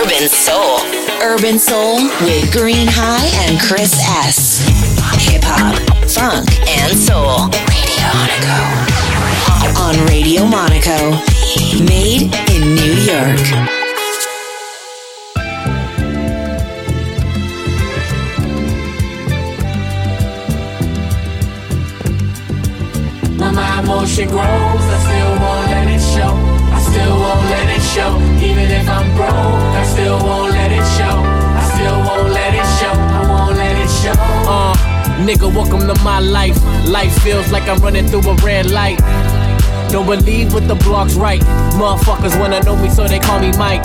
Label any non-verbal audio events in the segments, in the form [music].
Urban Soul. Urban Soul with Green High and Chris S. Hip hop, funk, and soul. Radio Monaco. On Radio Monaco. Made in New York. My mind motion grows, show. Even if I'm broke, I still won't let it show. I still won't let it show. I won't let it show. Uh, nigga, welcome to my life. Life feels like I'm running through a red light. Don't believe what the blog's right. Motherfuckers wanna know me, so they call me Mike.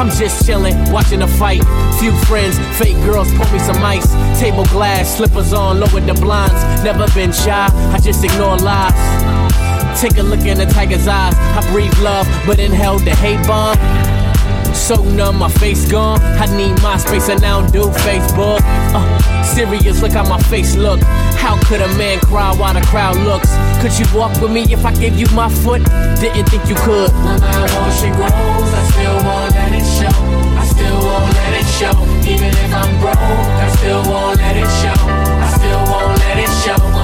I'm just chillin', watching the fight. Few friends, fake girls, pour me some ice. Table glass, slippers on, lower the blinds. Never been shy, I just ignore lies. Take a look in the tiger's eyes. I breathe love, but inhale the hate bomb. So numb, my face gone. I need my space and now don't do Facebook. Uh, serious, look how my face look. How could a man cry while the crowd looks? Could you walk with me if I gave you my foot? Didn't think you could. My mind motion grows, I still won't let it show. I still won't let it show. Even if I'm broke, I still won't let it show. I still won't let it show.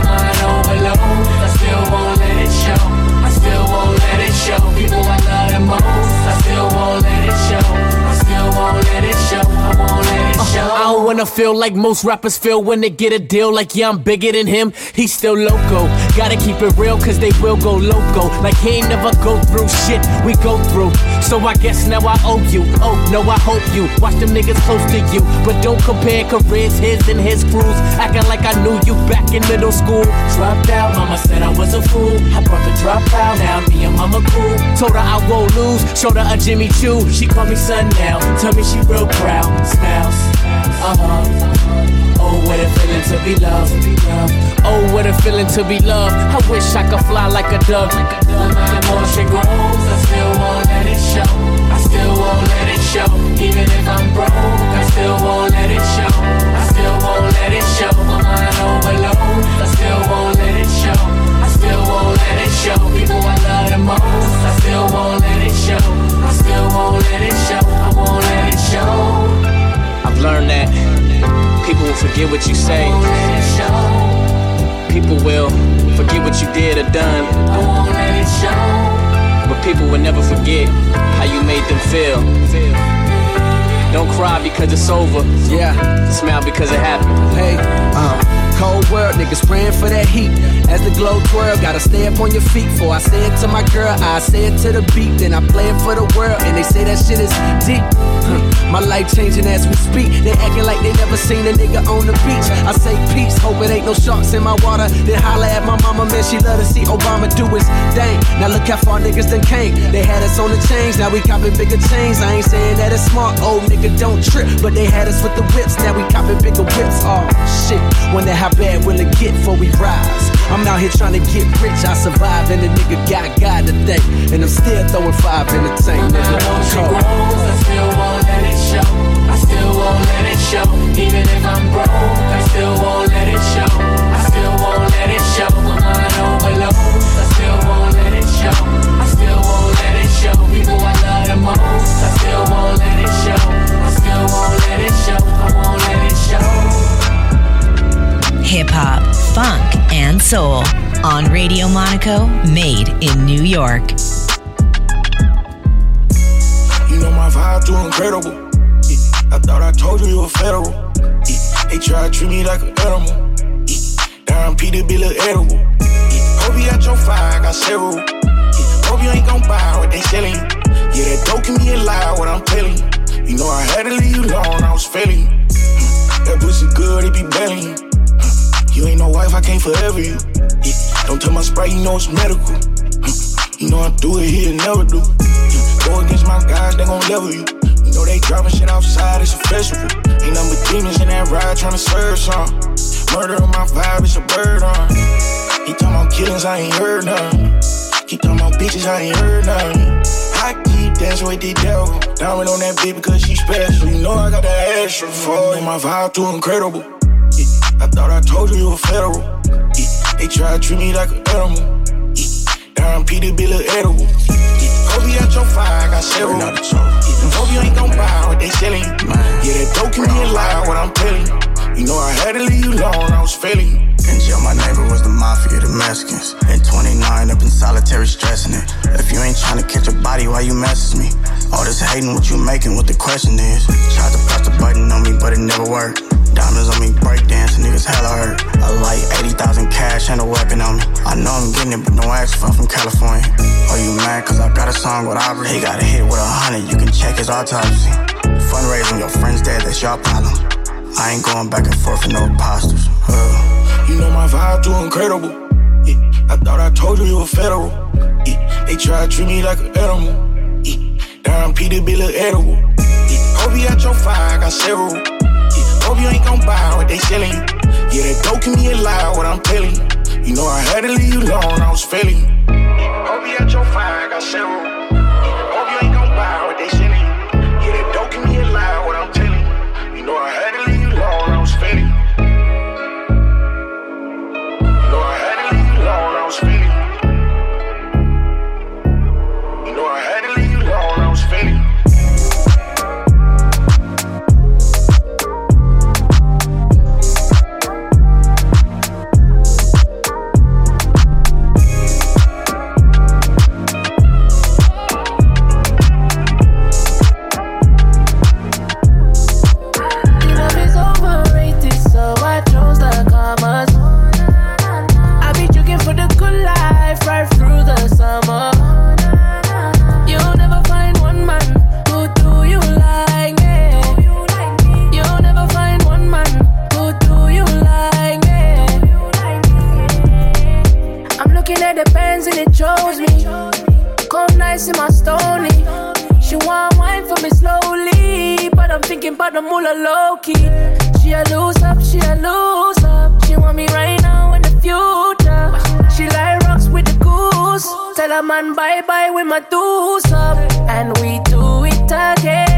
It show. I still won't let it show. People I love the most, I still won't let it show. I still won't let it show. I won't let it uh-huh. show. I don't wanna feel like most rappers feel when they get a deal. Like, yeah, I'm bigger than him. He's still loco. Gotta keep it real, cause they will go loco. Like, he ain't never go through shit we go through. So I guess now I owe you. Oh, no, I hope you. Watch them niggas close to you. But don't compare careers, his and his crews. Acting like I knew you back in middle school. Dropped out, mama said I was a fool. I brought the drop out, now me and mama cool. Told her I won't lose. Showed her a Jimmy Choo. She call me son now, tell me she real proud. Smiles, uh huh. Oh, what a feeling to be loved. Oh, what a feeling to be loved. I wish I could fly like a dove. My mind motion grows, I still won't let it show. I still won't let it show. Even if I'm broke, I still won't let it show. I still won't let it show. My mind overload, I still won't let it show. I still won't let it show. People I love the most, I still won't let it show. I still won't let it show. I won't let it show. I've learned that people will forget what you say. Won't let it show. People will forget what you did or done. I won't let it show. But people will never forget how you made them feel. Don't cry because it's over. Yeah, Smile because it happened. hey, uh, cold world, niggas praying for that heat. As the glow twirl, gotta stay up on your feet. For I say it to my girl, I say it to the beat, then I play it for the world, and they say that shit is deep. My life changing as we speak. They acting like they never seen a nigga on the beach. I say peace, hope it ain't no sharks in my water. Then holla at my mama, man, she love to see Obama do his thing. Now look how far niggas done came. They had us on the chains, now we copping bigger chains. I ain't saying that it's smart, old nigga don't trip, but they had us with the whips. Now we copping bigger whips. Oh shit, wonder how bad will it get before we rise? I'm out here trying to get rich, I survive, and the nigga got God to thank, and I'm still throwing five in the tank, nigga. emotion Cold. grows, I still won't let it show. I still won't let it show. Even if I'm broke, I still won't let it show. I still won't let it show. My mind overload, I still won't let it show. I still won't let it show. People soul. On Radio Monaco. Made in New York. You know my vibe too incredible. Yeah, I thought I told you you were federal. Yeah, they try to treat me like an animal. Yeah, Darn Peter be look edible. Yeah, hope you got your fire, I got several. Yeah, hope you ain't gon' buy what they selling. Yeah, that dope can be a lie, what I'm telling you. Know I had to leave you alone, I was failing. That pussy good, it be belling you. Ain't no wife, I can't forever you. Yeah, don't tell my sprite, you know it's medical. Hmm, You know I do it here, never do. Yeah, Go against my guys, they gon' level you. You know they dropping shit outside, it's a festival. Ain't but demons in that ride tryna serve some. Murder on my vibe, it's a bird on. He talking about killings, I ain't heard none. Keep talking about bitches, I ain't heard none. I keep dancing with the devil. Diamond on that bitch because she special. You know I got that extra for you. My vibe too incredible. I thought I told you you were federal. Yeah, they try to treat me like an animal. Yeah, Darn Peter be look edible. Yeah, hope you got your fire, I got several. Yeah, hope you ain't gon' buy what they selling. Yeah, that dope can a lie, what I'm telling you. You know I had to leave you alone, I was failing In jail, my neighbor was the mafia, the Mexicans. At 29, up in solitary, stressing it. If you ain't trying to catch a body, why you message me? All this hating, what you making, what the question is. Tried to press the button on me, but it never worked. Diamonds on me, breakdancing, niggas hella hurt. I like 80,000 cash and a weapon on me. I know I'm getting it, but no ask for from California. Are you mad? Cause I got a song with Aubrey. He got a hit with a hundred, you can check his autopsy. Fundraising, your friend's dead, that's your problem. I ain't going back and forth with no imposters. Uh. You know my vibe too incredible. Yeah, I thought I told you you were federal. Yeah, they try to treat me like an animal. Yeah, down Peter be look edible. Yeah, hope you got your fire, I got several. Hope you ain't gon' buy what they selling. Yeah, that dope can be a lie, what I'm telling you. Know I had to leave you alone, I was failing hope you got your fire, I got several. Shows me. Come nice in my stony. She want wine for me slowly, but I'm thinking about the moolah low key. She a lose up, she a lose up. She want me right now in the future. She like rocks with the goose. Tell a man bye bye with my deuce up, and we do it again.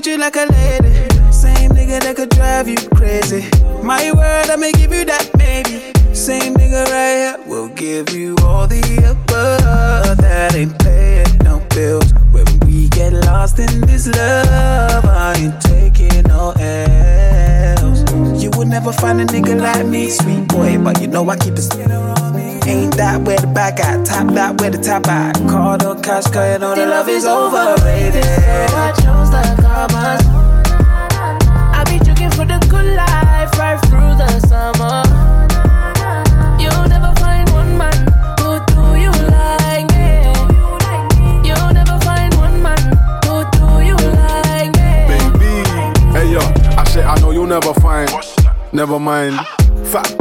Treat you like a lady? Same nigga that could drive you crazy. My word, I'ma give you that, baby. Same nigga right here will give you all the above. That ain't paying no bills. When we get lost in this love, I ain't taking no L's. You will never find a nigga like me, sweet boy, but you know I keep it Ain't that where the back at? Top that where the top at? Call the cash, cause you know the love is overrated. So I chose the commas. I be looking for the good life right through the summer. You'll never find one man who do you like me. You'll never find one man who do you like me. baby. Hey yo, I said I know you'll never find. Never mind.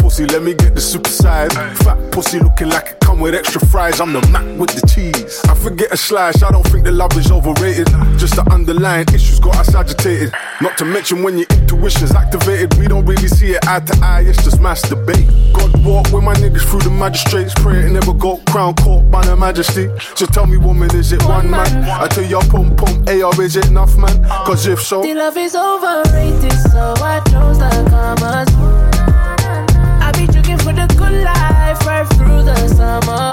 Fat pussy, let me get the super size. Fat pussy looking like it come with extra fries. I'm the Mac with the cheese. I forget a slice, I don't think the love is overrated. Just the underlying issues got us agitated. Not to mention when your intuition's activated, we don't really see it eye to eye, it's just mass debate. God walk with my niggas through the magistrates, pray it never go crown court by the majesty. So tell me, woman, is it one man? I tell your pum pum, AR, is it enough, man? Cause if so, The love is overrated, so I chose the commas. Looking for the good life right through the summer.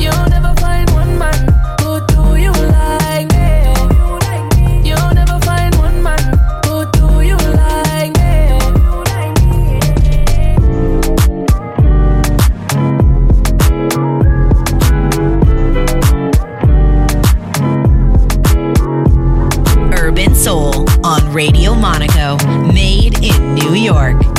You'll never find one man who do you like me. You'll never find one man who do you like Urban Soul on Radio Monaco, made in New York.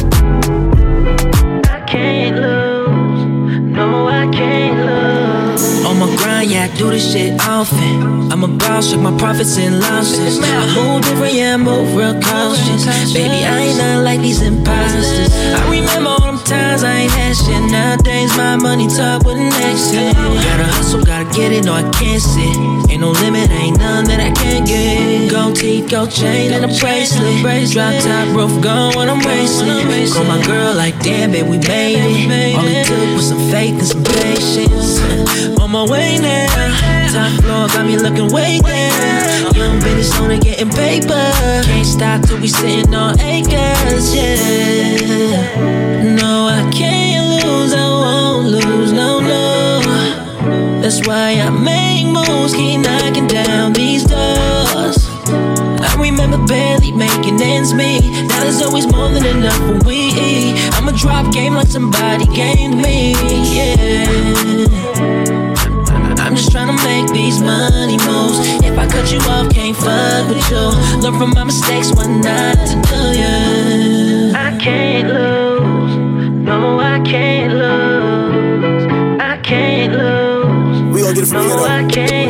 Do this shit often. I'm a boss, check my profits and losses. I move different, yeah, I move real cautious. Baby, I ain't not like these imposters. I remember times I ain't had shit. Nowadays, my money talk with an accent. Gotta hustle, gotta get it, no, I can't sit. Ain't no limit, ain't none that I can't get. Gold teeth, gold chain and a bracelet. Drop top roof gone when I'm racing. Call my girl like, damn, babe, we made it. All it took was some faith and some patience. On my way now. Top floor got me looking way down. Young on it getting paper. Can't stop till we sitting on acres, yeah. No, I can't lose, I won't lose, no, no. That's why I make moves, keep knocking down these doors. I remember barely making ends meet. Now there's always more than enough when we eat. I'ma drop game like somebody gained me, yeah. I'm just trying to make these money moves. If I cut you off, can't fuck with you. Learn from my mistakes, what not to do, yeah. I can't lose. No, I can't lose. I can't lose. We gon' get it from no, I can't lose.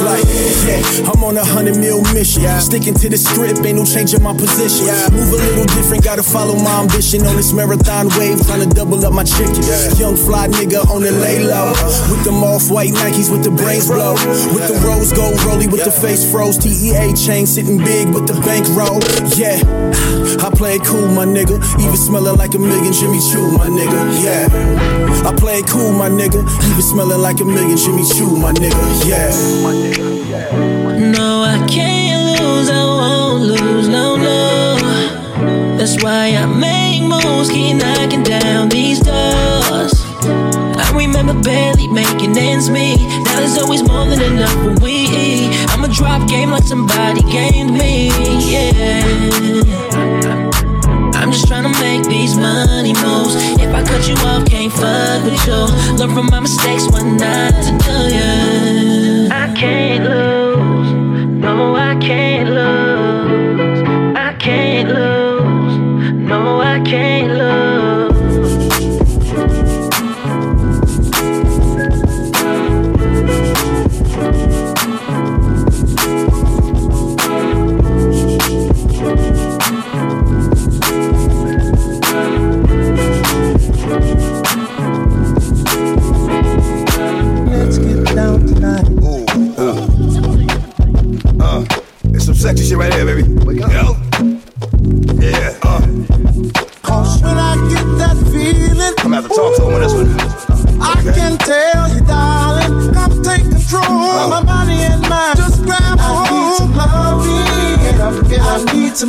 It's like, yeah, I'm on a hundred mil mission. Yeah. Sticking to the script, ain't no changing my position. Yeah. Move a little different, gotta follow my ambition on this marathon wave, trying to double up my chicken. Yeah. Young fly nigga on the lay low. Uh-huh. With them off white Nikes with the brains blow. With the rose gold rolly with the face froze. TEA chain sitting big with the bank roll. Yeah, [sighs] I play it cool, my nigga. Even smelling like a million Jimmy Choo, my nigga. Yeah, I play it cool, my nigga. Even smelling like a million Jimmy Choo, my nigga. Yeah. No, I can't lose, I won't lose, no, no. That's why I make moves, keep knocking down these doors. I remember barely making ends meet. Now there's always more than enough when we eat. I'ma drop game like somebody gained me, yeah. I'm just trying to make these money moves. If I cut you off, can't fuck with you. Learn from my mistakes, what not to do, yeah. I can't lose. No, I can't lose. I can't lose. No, I can't lose.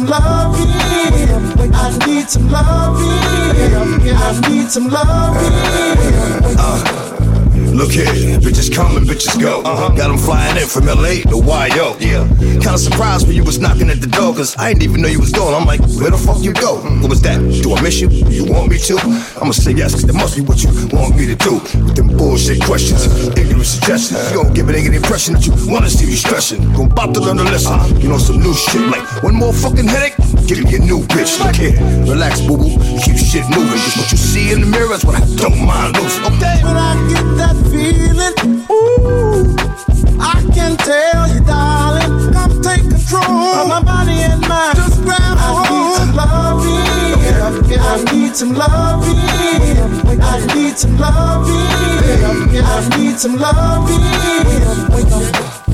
Some loving. I need some loving. I need some loving. Look here, bitches come and bitches go. Uh-huh. Got them flying in from LA to YO. Yeah. Kinda surprised when you was knocking at the door, cause I didn't even know you was gone. I'm like, where the fuck you go? What was that? Do I miss you? Do You want me to? I'ma say yes, cause that must be what you want me to do. With them bullshit questions, ignorant suggestions. You don't give a nigga the impression that you wanna see me stressing. Gon' about to learn a lesson. You know, some new shit like one more fucking headache. Give me a new bitch. Look here, relax, boo boo. Keep shit moving. Just what you see in the mirror is what I don't mind losing. Okay. When I get that feeling, ooh, I can tell you, darling, come take control of my body and mind. Just grab hold. I need some loving. I need some loving. I need some loving. I need some loving.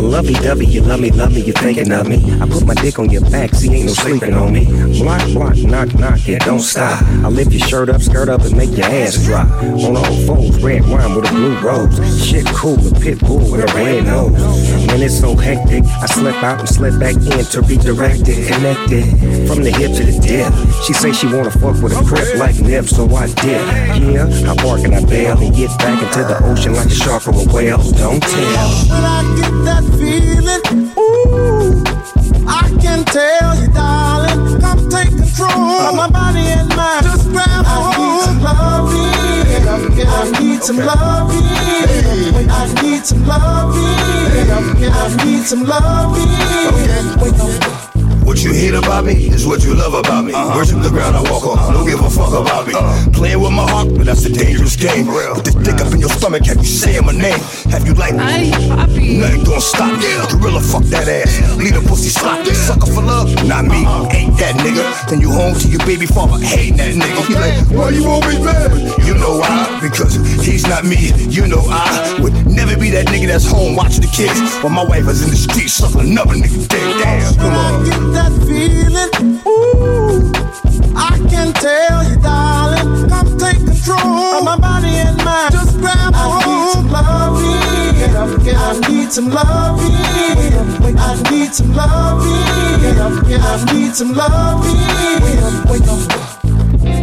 Lovey dovey, you love me, love me, you thinking of me. I put my dick on your back, see, ain't no sleeping on me. Block, block, knock, knock, yeah, don't stop. I lift your shirt up, skirt up, and make your ass drop. On all fours, red wine with a blue rose. Shit cool, a pit bull with a red nose. When it's so hectic, I slip out and slip back in to redirect it, connected from the hip to the dip. She say she wanna fuck with a crip like Nip, so I dip. Yeah, I bark and I bail and get back into the ocean like a shark or a whale. Don't tell. I get that feeling, ooh, I can tell you, darling, come take control of my body and mind. Just grab. I need some loving. I need some loving. I need some loving. I need some loving. What you hate about me is what you love about me. Uh-huh. Worship the ground I walk on, don't give a fuck about me. Uh-huh. Playing with my heart, but that's a dangerous game. Put this dick up in your stomach, have you saying my name? Have you like me? Nothing gonna stop me. Gorilla, fuck that ass. Leave the pussy slap. Sucker for love, not me. Ain't that nigga. Then you home to your baby father, hating that nigga. He like, why you always mad? You know why? Because he's not me. You know I would never be that nigga that's home watching the kids while my wife is in the street sucking another nigga dick. Yeah, come on. I that feeling. Ooh, I can tell you, darling. Come take control of my body and mind. Just grab a hold. I need some loving. I need some loving. I need some loving. I need some loving.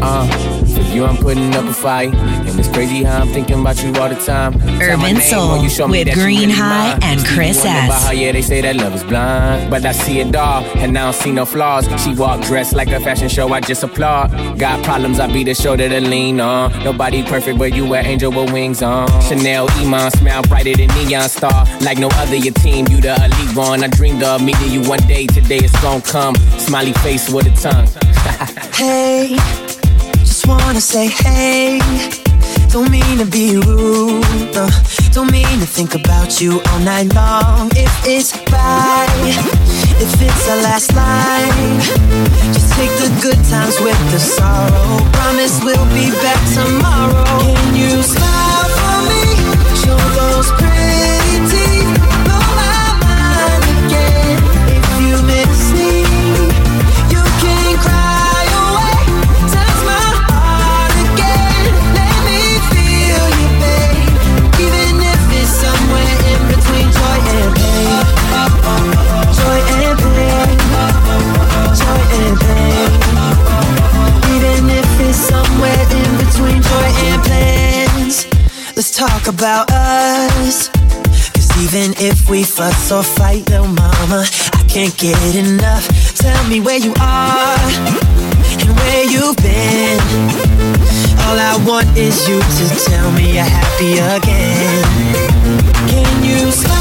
Uh, for you, I'm putting up a fight. And it's crazy how I'm thinking about you all the time. Tell Urban Soul you show with that Green really High mine. and Chris Wonder S. How, yeah, they say that love is blind. But I see it all, and I don't see no flaws. She walk dressed like a fashion show, I just applaud. Got problems, I be the shoulder to lean on. Nobody perfect, but you an angel with wings on. Chanel, Iman, smile brighter than neon star. Like no other, your team, you the elite one. I dreamed of meeting you one day, today it's gonna come. Smiley face with a tongue. [laughs] Hey, wanna say hey. Don't mean to be rude, no. Don't mean to think about you all night long. If it's right, if it's our last line, just take the good times with the sorrow. Promise we'll be back tomorrow. Can you smile for me? Show those pretty talk about us. Cause even if we fuss or fight, little mama, I can't get enough. Tell me where you are and where you've been. All I want is you to tell me you're happy again. Can you smile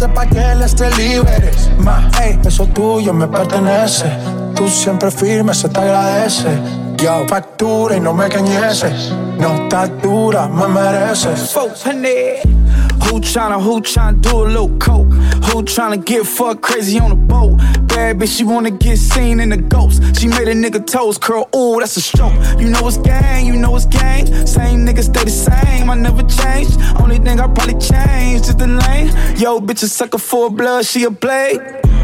cómo hace pa' que él esté libre. Ma, hey, eso tuyo me pertenece. Tú siempre firme, se te agradece. Yo, factura y no me cañeces. No estás dura, me mereces. Tryna, who tryna do a little coke? Who tryna get fucked crazy on a boat? Bad bitch, she wanna get seen in the ghost. She made a nigga toes curl, ooh, that's a stroke. You know it's gang, you know it's gang. Same nigga stay the same, I never changed. Only thing I probably changed is the lane. Yo, bitch, a sucker for blood, she a blade.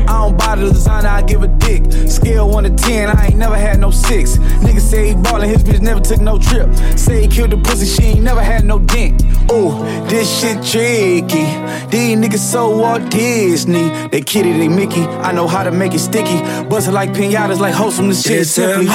I don't buy the designer, I give a dick. Scale 1 to 10, I ain't never had no 6. Nigga say he ballin', his bitch never took no trip. Say he killed the pussy, she ain't never had no dent. Ooh, this shit tricky. These niggas so Walt Disney. They kitty, they Mickey. I know how to make it sticky. Bust it like pinatas, like wholesome, this shit is simply.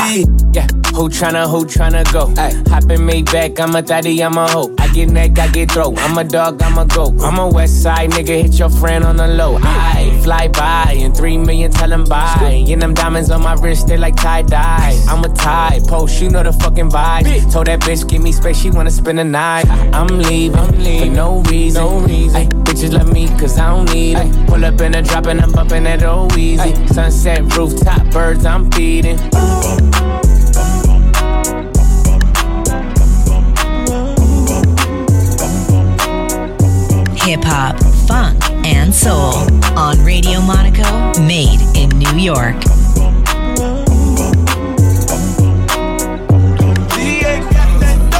Yeah, who tryna, who tryna go? Ay, hop in me back, I'm a thotty, I'm a hoe. I get neck, I get throat. I'm a dog, I'm a goat. I'm a west side nigga, hit your friend on the low. I fly by and three million tell them bye. And them diamonds on my wrist, they like tie dye. I'm a tie, post, you know the fucking vibe. Told that bitch, give me space, she wanna spend the night. I'm leaving, I'm leaving. for no reason. No reason. Ay, bitches love me cause I don't need Ay. it. Pull up in a drop and I'm bumping that old Weezy. Ay. Sunset rooftop, birds I'm feeding. Hip hop, funk and soul on Radio Monaco, made in New York.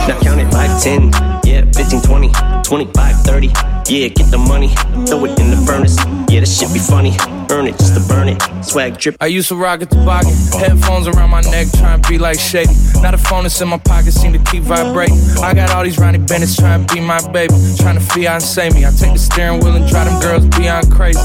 Now count it 5, 10, yeah, 15, 20, 25, 30. Yeah, get the money, throw it in the furnace. Yeah, this shit be funny. Earn it just to burn it. Swag drip. I used to rock a toboggan, headphones around my neck, trying to be like Shady. Now the phone that's in my pocket seem to keep vibrating. I got all these Ronnie Bennett's trying to be my baby, trying to fiance me. I take the steering wheel and drive them girls beyond crazy.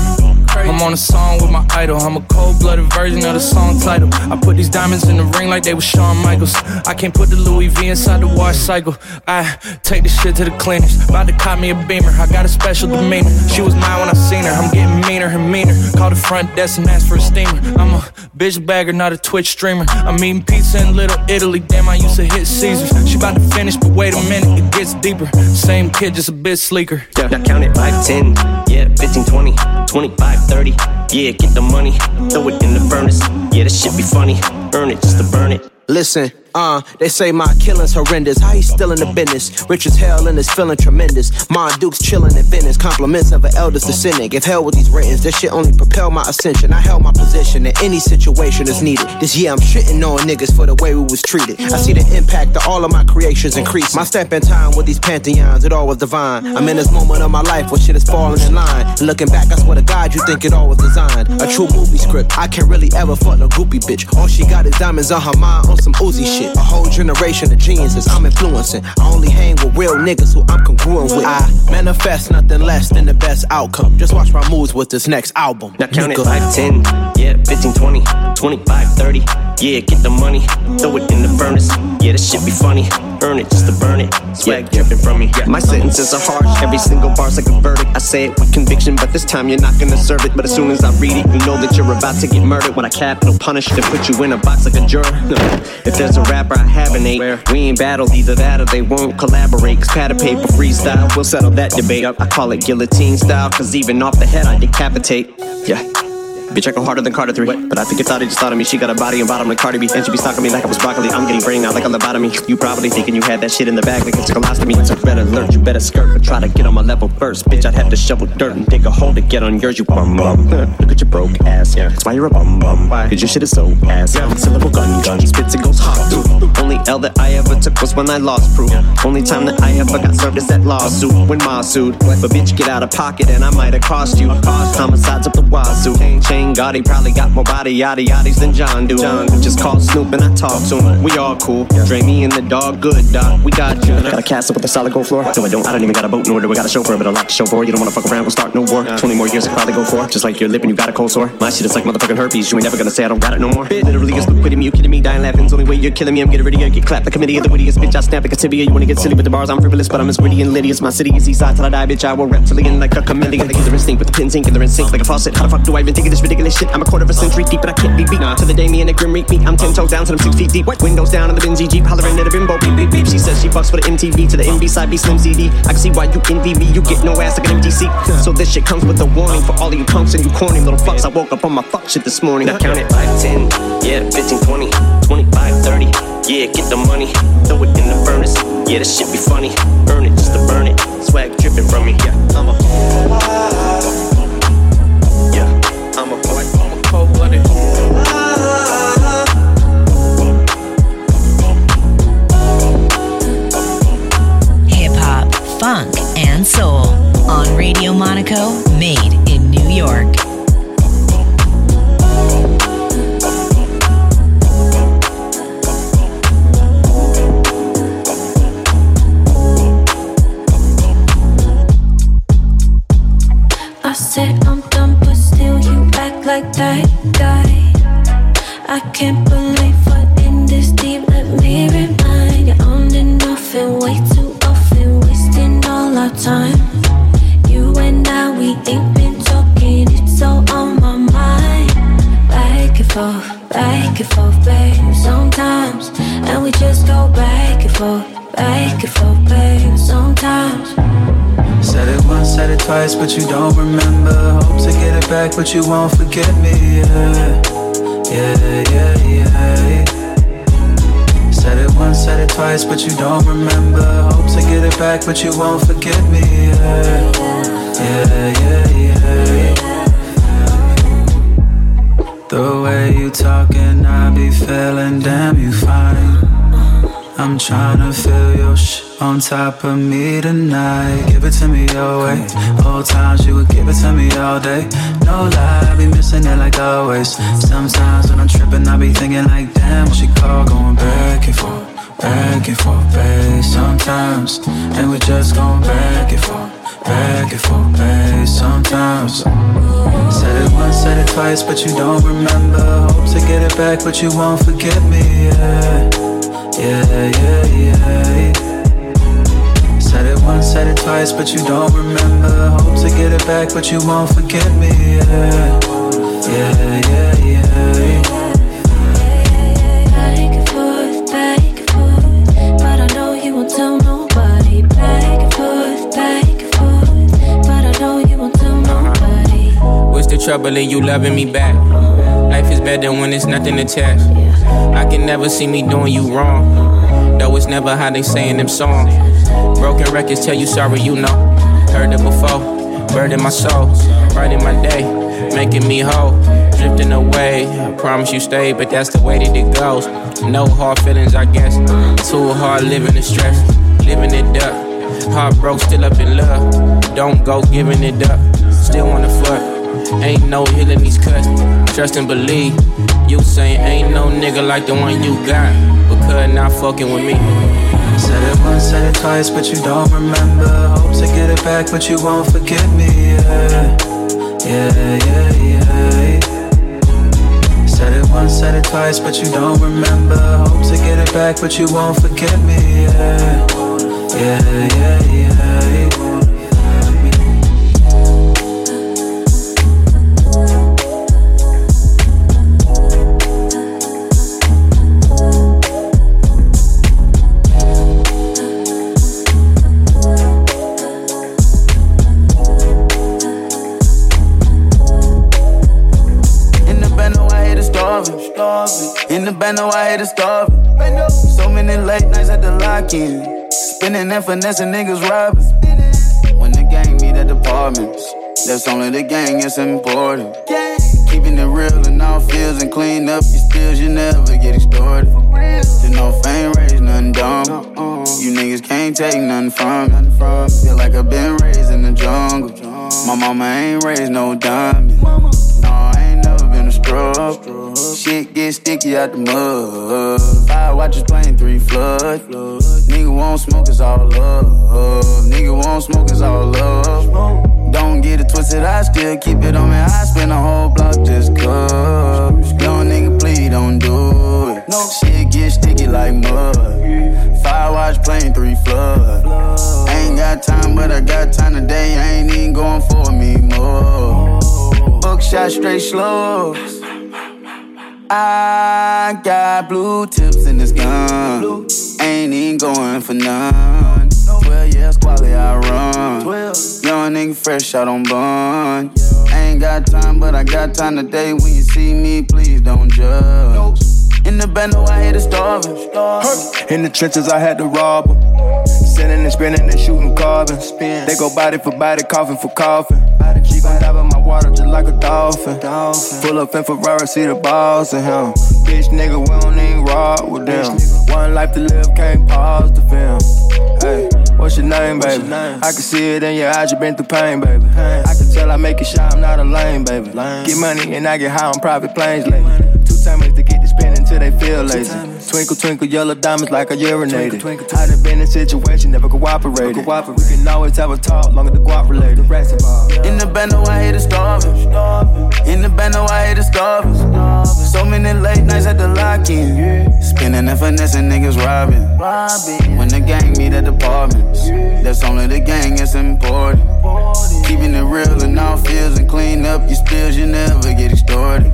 I'm on a song with my idol. I'm a cold blooded version of the song title. I put these diamonds in the ring like they were Shawn Michaels. I can't put the Louis V inside the wash cycle. I take the shit to the cleaners. About to cop me a beamer. I got a special demeanor. She was mine when I seen her. I'm getting meaner and meaner. Call the front desk and ask for a steamer. I'm a bitch bagger, not a Twitch streamer. I'm eating pizza in Little Italy. Damn, I used to hit Caesars. She about to finish, but wait a minute, it gets deeper. Same kid, just a bit sleeker. Yeah, I counted 5, 10, yeah, 15, 20, 25, 30. Yeah, get the money, throw it in the furnace. Yeah, this shit be funny. Earn it just to burn it. Listen, uh, they say my killing's horrendous. How he still in the business? Rich as hell and is feeling tremendous. Mon Duke's chilling in Venice. Compliments of an eldest descendant. Give hell with these ratings. This shit only propel my ascension. I held my position in any situation that's needed. This year I'm shitting on niggas for the way we was treated. I see the impact of all of my creations increase. My step in time with these pantheons, it all was divine. I'm in this moment of my life where shit is falling in line. And looking back, I swear to God, you think it all was designed. A true movie script. I can't really ever fuck no groupie bitch. All she got is diamonds on her mind on some Uzi shit. A whole generation of geniuses I'm influencing. I only hang with real niggas who I'm congruent with. I manifest nothing less than the best outcome. Just watch my moves with this next album. Now count it 5, 10, yeah, 15, 20, 25, 30. Yeah, get the money, throw it in the furnace. Yeah, this shit be funny. Earn it just to burn it. Swag dripping from me. My sentences are harsh, every single bar's like a verdict. I say it with conviction, but this time you're not gonna serve it. But as soon as I read it, you know that you're about to get murdered. When I capital punish to put you in a box like a juror. [laughs] if there's a rapper I haven't ate, we ain't battled either that or they won't collaborate. Cause pad of paper freestyle, we'll settle that debate. I call it guillotine style, cause even off the head I decapitate. Yeah. Bitch, I go harder than Carter 3. But I think you thought he just thought of me. She got a body and bottom like Cardi B. And she be stalking me like I was broccoli. I'm getting brain out like a lobotomy. You probably thinking you had that shit in the bag like it's a colostomy. So better alert, you better skirt. But try to get on my level first. Bitch, I'd have to shovel dirt and dig a hole to get on yours, you bum bum. Look at your broke ass, yeah. That's why you're a bum bum. Why? Cause your shit is so ass. Yeah. Syllable gun gun. Spits it goes hard. Only L that I ever took was when I lost proof. Only time that I ever got served is that lawsuit when Ma sued. But bitch, get out of pocket and I might have cost you. Homicides up the wazoo. Shane Gotti probably got more body yaddy yaddies than John do. John just called Snoop and I talk to him. We all cool. Dre me and the dog, good dog. We got you. Got a castle with a solid gold floor. No, I don't. I don't even got a boat nor do I got a chauffeur, but a lot to show for. You don't wanna fuck around, we'll start no war. 20 more years I probably go for. Just like your lip and you got a cold sore. My shit is like motherfucking herpes. You ain't never gonna say I don't got it no more. Literally, it's quitting me. You kidding me? Dying laughing's only way you're killing me. I'm getting ready to get clapped. The committee of the wittiest bitch. I snap like a tibia. You wanna get silly with the bars? I'm frivolous, but I'm as witty and litty as my city is east side till I die, bitch. I will reptilian like a chameleon. The killer instinct with the pins ink and they're in sync like a faucet. How the fuck do I even think of this ridiculous shit? I'm a quarter of a century deep, but I can't be beat. To the day me and the grim reek me. I'm ten toes down till I'm six feet deep. White windows down in the Benzie Jeep, hollering at a bimbo. Beep beep beep. She says she fucks for the MTV to the MB side B Slim CD. I can see why you envy me. You get no ass like an seat. So this shit comes with a warning for all of you punks and you corny little fucks. I woke up on my fuck shit this morning. Now count it 5, 10, yeah, 15, 20, 25, 30. Yeah, get the money, throw it in the furnace. Yeah, this shit be funny. Earn it just to burn it. Swag dripping from me. Yeah, I'm a. I'm a boy. I'm a cold blooded. Hip hop, funk, and soul on Radio Monaco, made in New York. Like that guy. I can't believe what in this deep. Let me remind you, on and off and way too often, wasting all our time. You and I, we ain't been talking. It's all on my mind. Back and forth, back and forth, babe. Sometimes, and we just go back and forth, back and forth, price, but you don't remember. Hope to get it back, but you won't forget me. Yeah, yeah, yeah, yeah. Said it once, said it twice, but you don't remember. Hope to get it back, but you won't forget me. Yeah, yeah, yeah, yeah. The way you talking, I be feeling damn you fine. I'm trying to feel your shit on top of me tonight. Give it to me your way. Whole times you would give it to me all day. No lie, I be missing it like always. Sometimes when I'm tripping, I be thinking like, damn, what she call going back and forth, back and forth, babe. Sometimes, and we just going back and forth back and forth, babe, sometimes. Said it once, said it twice, but you don't remember. Hope to get it back, but you won't forget me, yeah. Yeah, yeah, yeah. Said it once, said it twice, but you don't remember. Hope to get it back, but you won't forget me, yeah. Yeah, yeah, yeah. trouble and forth. But I know you won't tell nobody. Back and forth, back and forth. But I know you won't tell nobody. What's the trouble of you loving me back. Life is better when it's nothing attached. I can never see me doing you wrong. It's never how they say in them songs. Broken records tell you sorry, you know. Heard it before. Bird in my soul. Bright my day. Making me whole. Drifting away. I promise you stay, but that's the way that it goes. No hard feelings, I guess. Too hard living the stress. Living it up. Heart broke, still up in love. Don't go giving it up. Still wanna fuck. Ain't no healing these cuts. Trust and believe. You saying ain't no nigga like the one you got. Because not fucking with me. Said it once, said it twice, but you don't remember. Hope to get it back, but you won't forget me. Yeah, yeah, yeah, yeah. Said it once, said it twice, but you don't remember. Hope to get it back, but you won't forget me. Yeah, yeah, yeah, yeah. The bando, I hate to starve. So many late nights at the lock in. Spinning and finessing niggas robbing. When the gang meet at apartments, that's only the gang, it's important. Keeping it real and all fields and clean up your spills, you never get extorted. To no fame, raise nothing dumb. You niggas can't take nothing from me. Feel like I've been raised in the jungle. My mama ain't raised no diamond. Scrub. Shit get sticky out the mud. Five watches playing three flood. Nigga won't smoke, it's all love. Nigga won't smoke, it's all love. Don't get it twisted, I still keep it on me. I spend a whole block just cuz. Young nigga, please don't do it. No shit get sticky like mud. Five watch playing three flood. Ain't got time, but I got time today. I ain't even Buckshot straight slow. I got blue tips in this gun. Ain't even going for none. 12 years quality I run. Young nigga fresh out on bun. Ain't got time, but I got time today. When you see me, please don't judge. In the bando, I hate to starving. In the trenches, I had to rob them. Sending and spinning and shooting carbon. They go body for body, coffin for coffin. She gon' dive in my water just like a dolphin. Pull up in Ferrari, see the balls in him. Bitch nigga, we don't even rock with them. One life to live, can't pause the film. Hey, what's your name, baby? name I can see it in your eyes, you been through pain, baby. I can tell I make it shy, I'm not a lame, baby. Get money and I get high on private planes lately. Two timers to get the until they feel lazy. Twinkle, twinkle, yellow diamonds like I urinated. I done been in situations never cooperated. We can always have a talk, longer the guap related. In the bando, I hate to starving. In the bando, I hate to starving. So many late nights at the lock-in. Spinning and finessing niggas robbing. When the gang meet at the apartments, that's only the gang, it's important. Keeping it real in all fields and clean up your spills, you never get extorted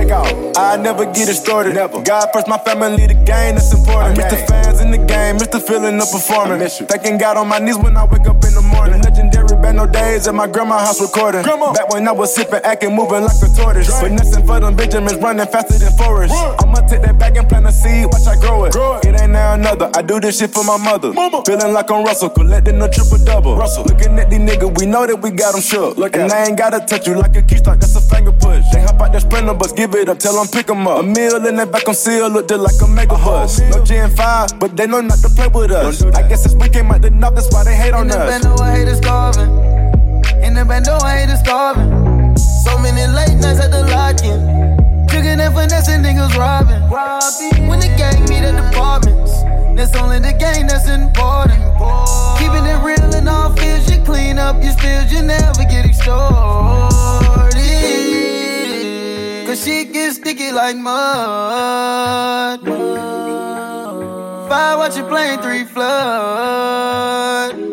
take off. I never get it started. Never. God first, my family, the game, that's important. I miss the fans in the game, miss the feeling of performing. Thanking God on my knees when I wake up in the morning. Legendary bando days at my grandma's house recording. Grandma. Back when I was sipping, acting, moving like a tortoise. But nothing for them Benjamins running faster than Forrest. I'ma take that back and plant a seed, watch I grow it. grow it. It ain't now another. I do this shit for my mother. Mama. Feeling like I'm Russell, collecting a triple double. Russell. Looking at these niggas, we know that we got them shook. Look and I ain't gotta touch you like a key stock, that's a finger push. They hop out that sprinter bus, give it up, tell them pick 'em up. A meal in that back, I'm seal, looked like a mega bus. No Gen 5, but they know not to play with us. I guess since we came out the knob, that's why they hate on In the us. bando, I hate is carving. In the bando, I hate is carving. So many late nights at the lock-in. Tricking and finessing niggas robbing. When the gang meet at departments, that's only the gang that's important. Keeping it real in all fields, you clean up your spills, you never get extorted. Cause shit gets sticky like mud. Five, watch your plane, three flood.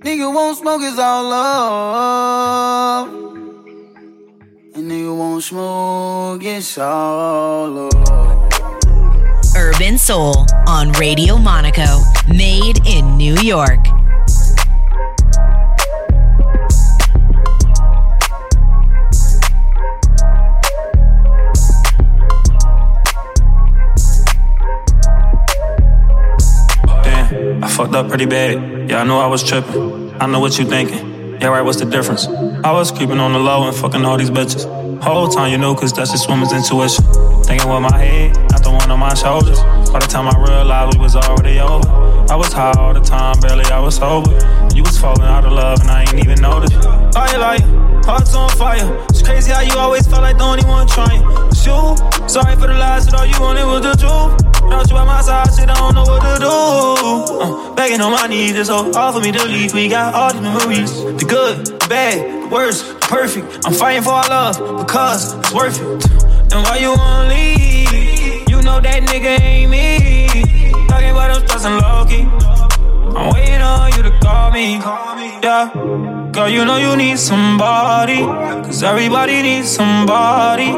Nigga won't smoke, it's all love. And nigga won't smoke, it's all love. Urban Soul on Radio Monaco, made in New York. Fucked up pretty bad. Yeah, I know I was tripping. I know what you thinking. Yeah, right, what's the difference? I was creeping on the low and fucking all these bitches. Whole time you know, cause that's just woman's intuition. Thinking with my head, not the one on my shoulders. By the time I realized we was already over. I was high all the time, barely I was sober. You was falling out of love and I ain't even noticed. Lie, lie, hearts on fire. It's crazy how you always felt like the only one trying. It's you, sorry for the lies, but all you wanted was the truth. Without you by my side, shit, I don't know what to do. Uh, begging on my knees, it's so hard for me to leave. We got all these memories the good, the bad, the worst, the perfect. I'm fighting for our love because it's worth it. And why you wanna leave? You know that nigga ain't me. Talking about I'm stressing low key. I'm waiting on you to call me. Yeah. Girl, you know you need somebody. Cause everybody needs somebody.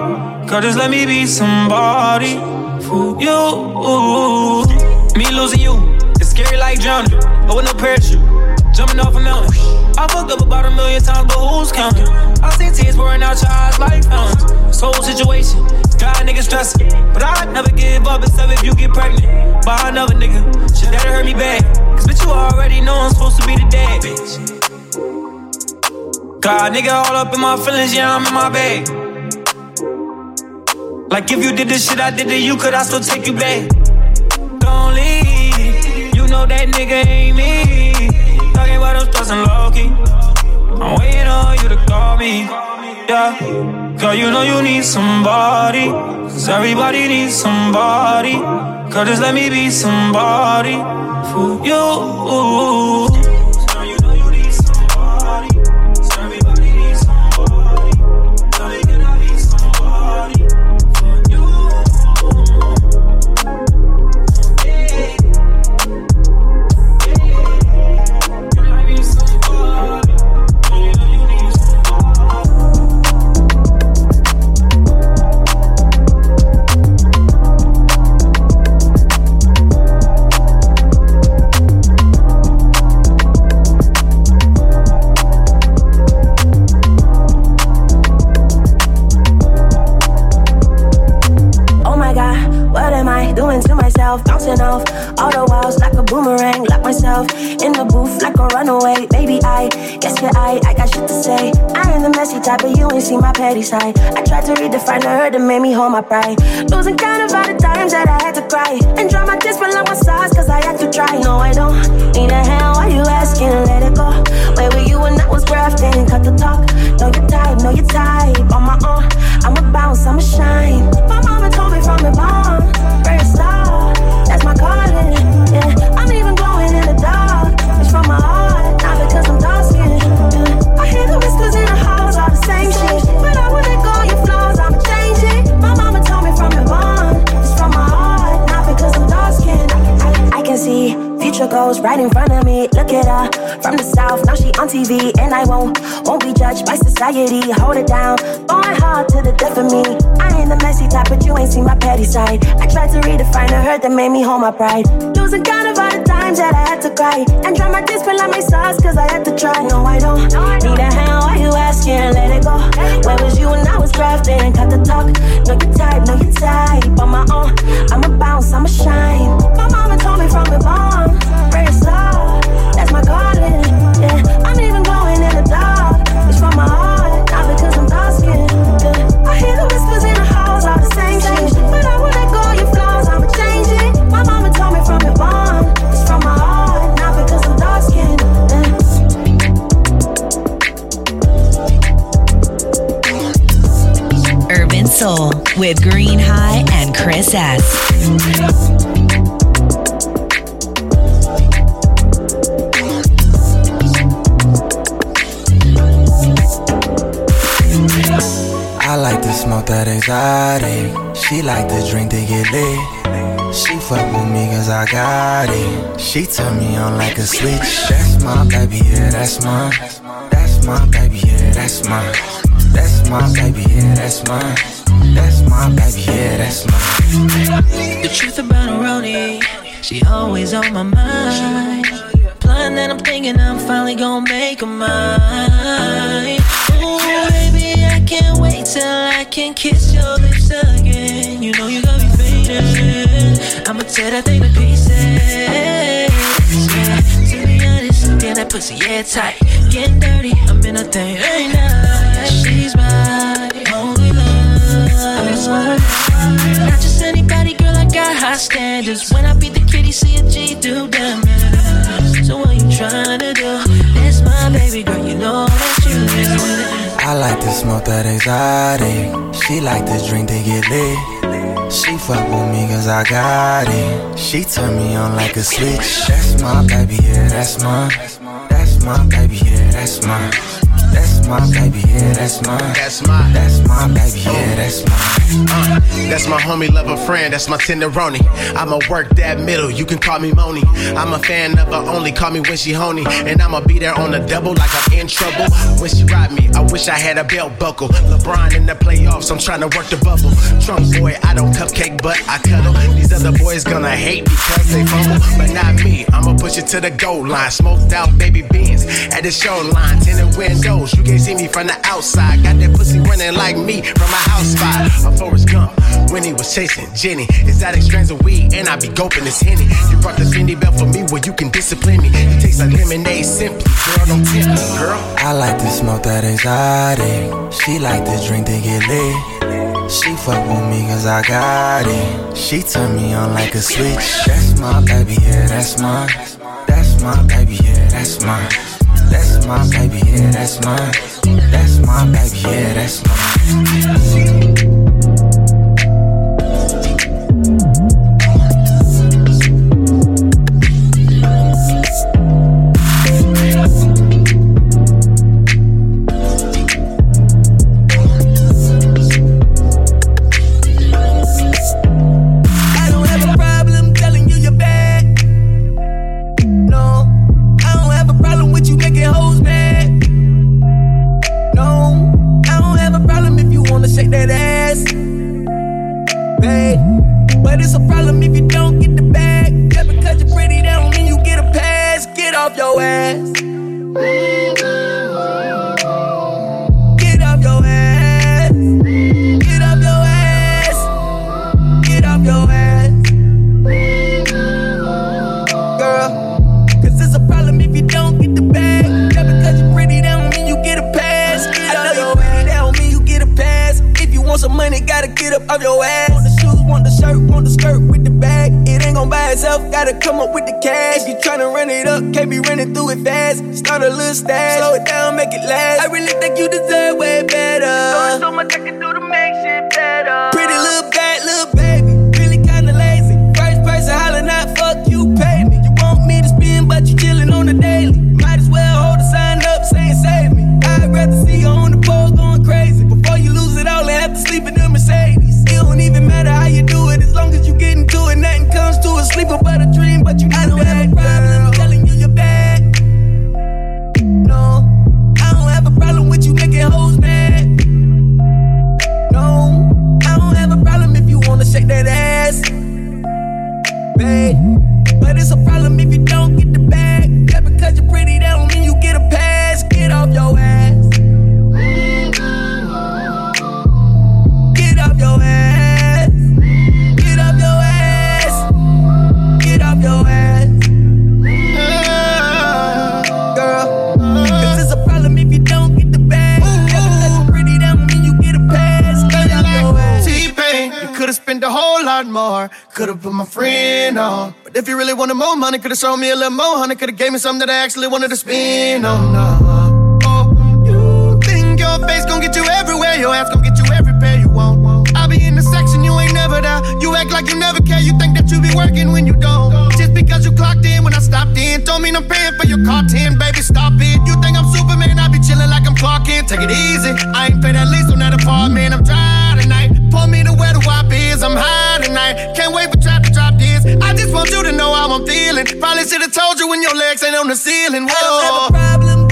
Girl, just let me be somebody for you. Me losing you, it's scary like drowning. But with no parachute, jumping off a mountain. I fucked up about a million times, but who's counting? I see tears pouring out your eyes like fountains. This whole situation, got a nigga stressing. But I'd never give up except if you get pregnant by another nigga. Shit that'll hurt me bad. Cause bitch, you already know I'm supposed to be the dad, bitch. God, nigga, all up in my feelings, yeah, I'm in my bag. Like if you did the shit I did to you, could I still take you back? Don't leave, you know that nigga ain't me. Talking about I'm stressing low key. I'm waiting on you to call me. Yeah, girl, you know you need somebody. Cause everybody needs somebody. Girl, just let me be somebody for you. Type, but you ain't seen my petty side. I tried to redefine the hurt that made me hold my pride. Losing count of all the times that I had to cry. And draw my tears below my sides, cause I had to try. No, I don't need a hand, why you asking? Let it go. Where were you when I was grafting? Cut the talk. Know your type, know your type. On my own, I'ma bounce, I'ma shine. Goals right in front of me. Look at her from the south, now she on TV, and I won't won't be judged by society. Hold it down, going hard to the death of me. I ain't the messy type, but you ain't seen my petty side. I tried to redefine the hurt that made me hold my pride. Losing count of all the times that I had to cry and try my discipline like my sauce, cause I had to try. No, I don't need a hand. Why you asking? Let it go. Where was you when I was drafting? Cut the talk. No, you type, no, you type. On my own, I'ma bounce, I'ma shine. My mama told me from the bomb, calling. Yeah, I'm even glowing in the dark. It's from my heart, not because I'm dark skinned. Yeah, I hear the whispers in the house, all the same shit. But I won't let go of your flaws, I'ma change it. My mama told me from the bomb, it's from my heart, not because I'm dark skinned. Urban Soul with Green High and Chris S. that exotic. She like to drink to get lit. She fuck with me cause I got it. She turn me on like a switch. That's my baby, yeah, that's mine. That's my baby, yeah, that's mine. That's my baby, yeah, that's mine. That's my baby, yeah, that's mine. The truth about a Roni, she always on my mind. Plan that I'm thinking I'm finally gonna make her mine. I can't wait till I can kiss your lips again. You know you got me fading. I'ma tear that thing to pieces. Yeah, to be honest, yeah, that pussy, yeah, tight. Getting dirty, I'm in a thing every night. She's my only love. Not just anybody, girl, I got high standards. When I beat the kitty, see a G do damage. So what you tryna do? That's my baby girl, you know that you is. I like to smoke that exotic. She like to drink to get lit. She fuck with me cause I got it. She turn me on like a switch. That's my baby, yeah, that's mine. That's my baby, yeah, that's mine. That's my baby, yeah, that's mine. That's mine. That's my baby, yeah, that's mine. Uh, that's my homie, love a friend, that's my tenderoni. I'ma work that middle, you can call me Moni. I'm a fan of her, only call me when she honey. And I'ma be there on the double like I'm in trouble. When she ride me, I wish I had a belt buckle. LeBron in the playoffs, I'm trying to work the bubble. Trunk boy, I don't cupcake, but I cuddle. These other boys gonna hate because they fumble, but not me. I'ma push it to the goal line. Smoked out baby beans at the show line, tinted windows. You can't see me from the outside. Got that pussy running like me from my house spot. I'm Forrest Gump when he was chasing Jenny. Exotic strands of weed, and I be gulping this henny. You brought the Fendi belt for me, where you can discipline me. You taste like lemonade simply, girl. Don't tempt me, girl. I like to smoke that exotic. She like to drink to get lit. She fuck with me cause I got it. She turn me on like a switch. That's my baby, yeah, that's mine. That's my baby, yeah, that's mine. That's my baby, yeah, that's mine. That's my baby, yeah, that's mine. Start a little stash, slow it down, make it last. I really more. Could've put my friend on. But if you really wanted more money, could've sold me a little more honey. Could've gave me something that I actually wanted to spend on. No. Oh, you think your face gon' get you everywhere? Your ass gon' get you every pair you want. I be in the section, you ain't never there. You act like you never care. You think that you be working when you don't. Just because you clocked in when I stopped in, don't mean I'm paying for your car 10, baby. Stop it. You think I'm Superman? I be chilling like I'm Clark Kent. Take it easy. I ain't paid that lease on that apartment. I'm tonight. Pull me to where the wop is. I'm high tonight. Can't wait for trap to drop this. I just want you to know how I'm feeling. Probably should've told you when your legs ain't on the ceiling. I don't have a problem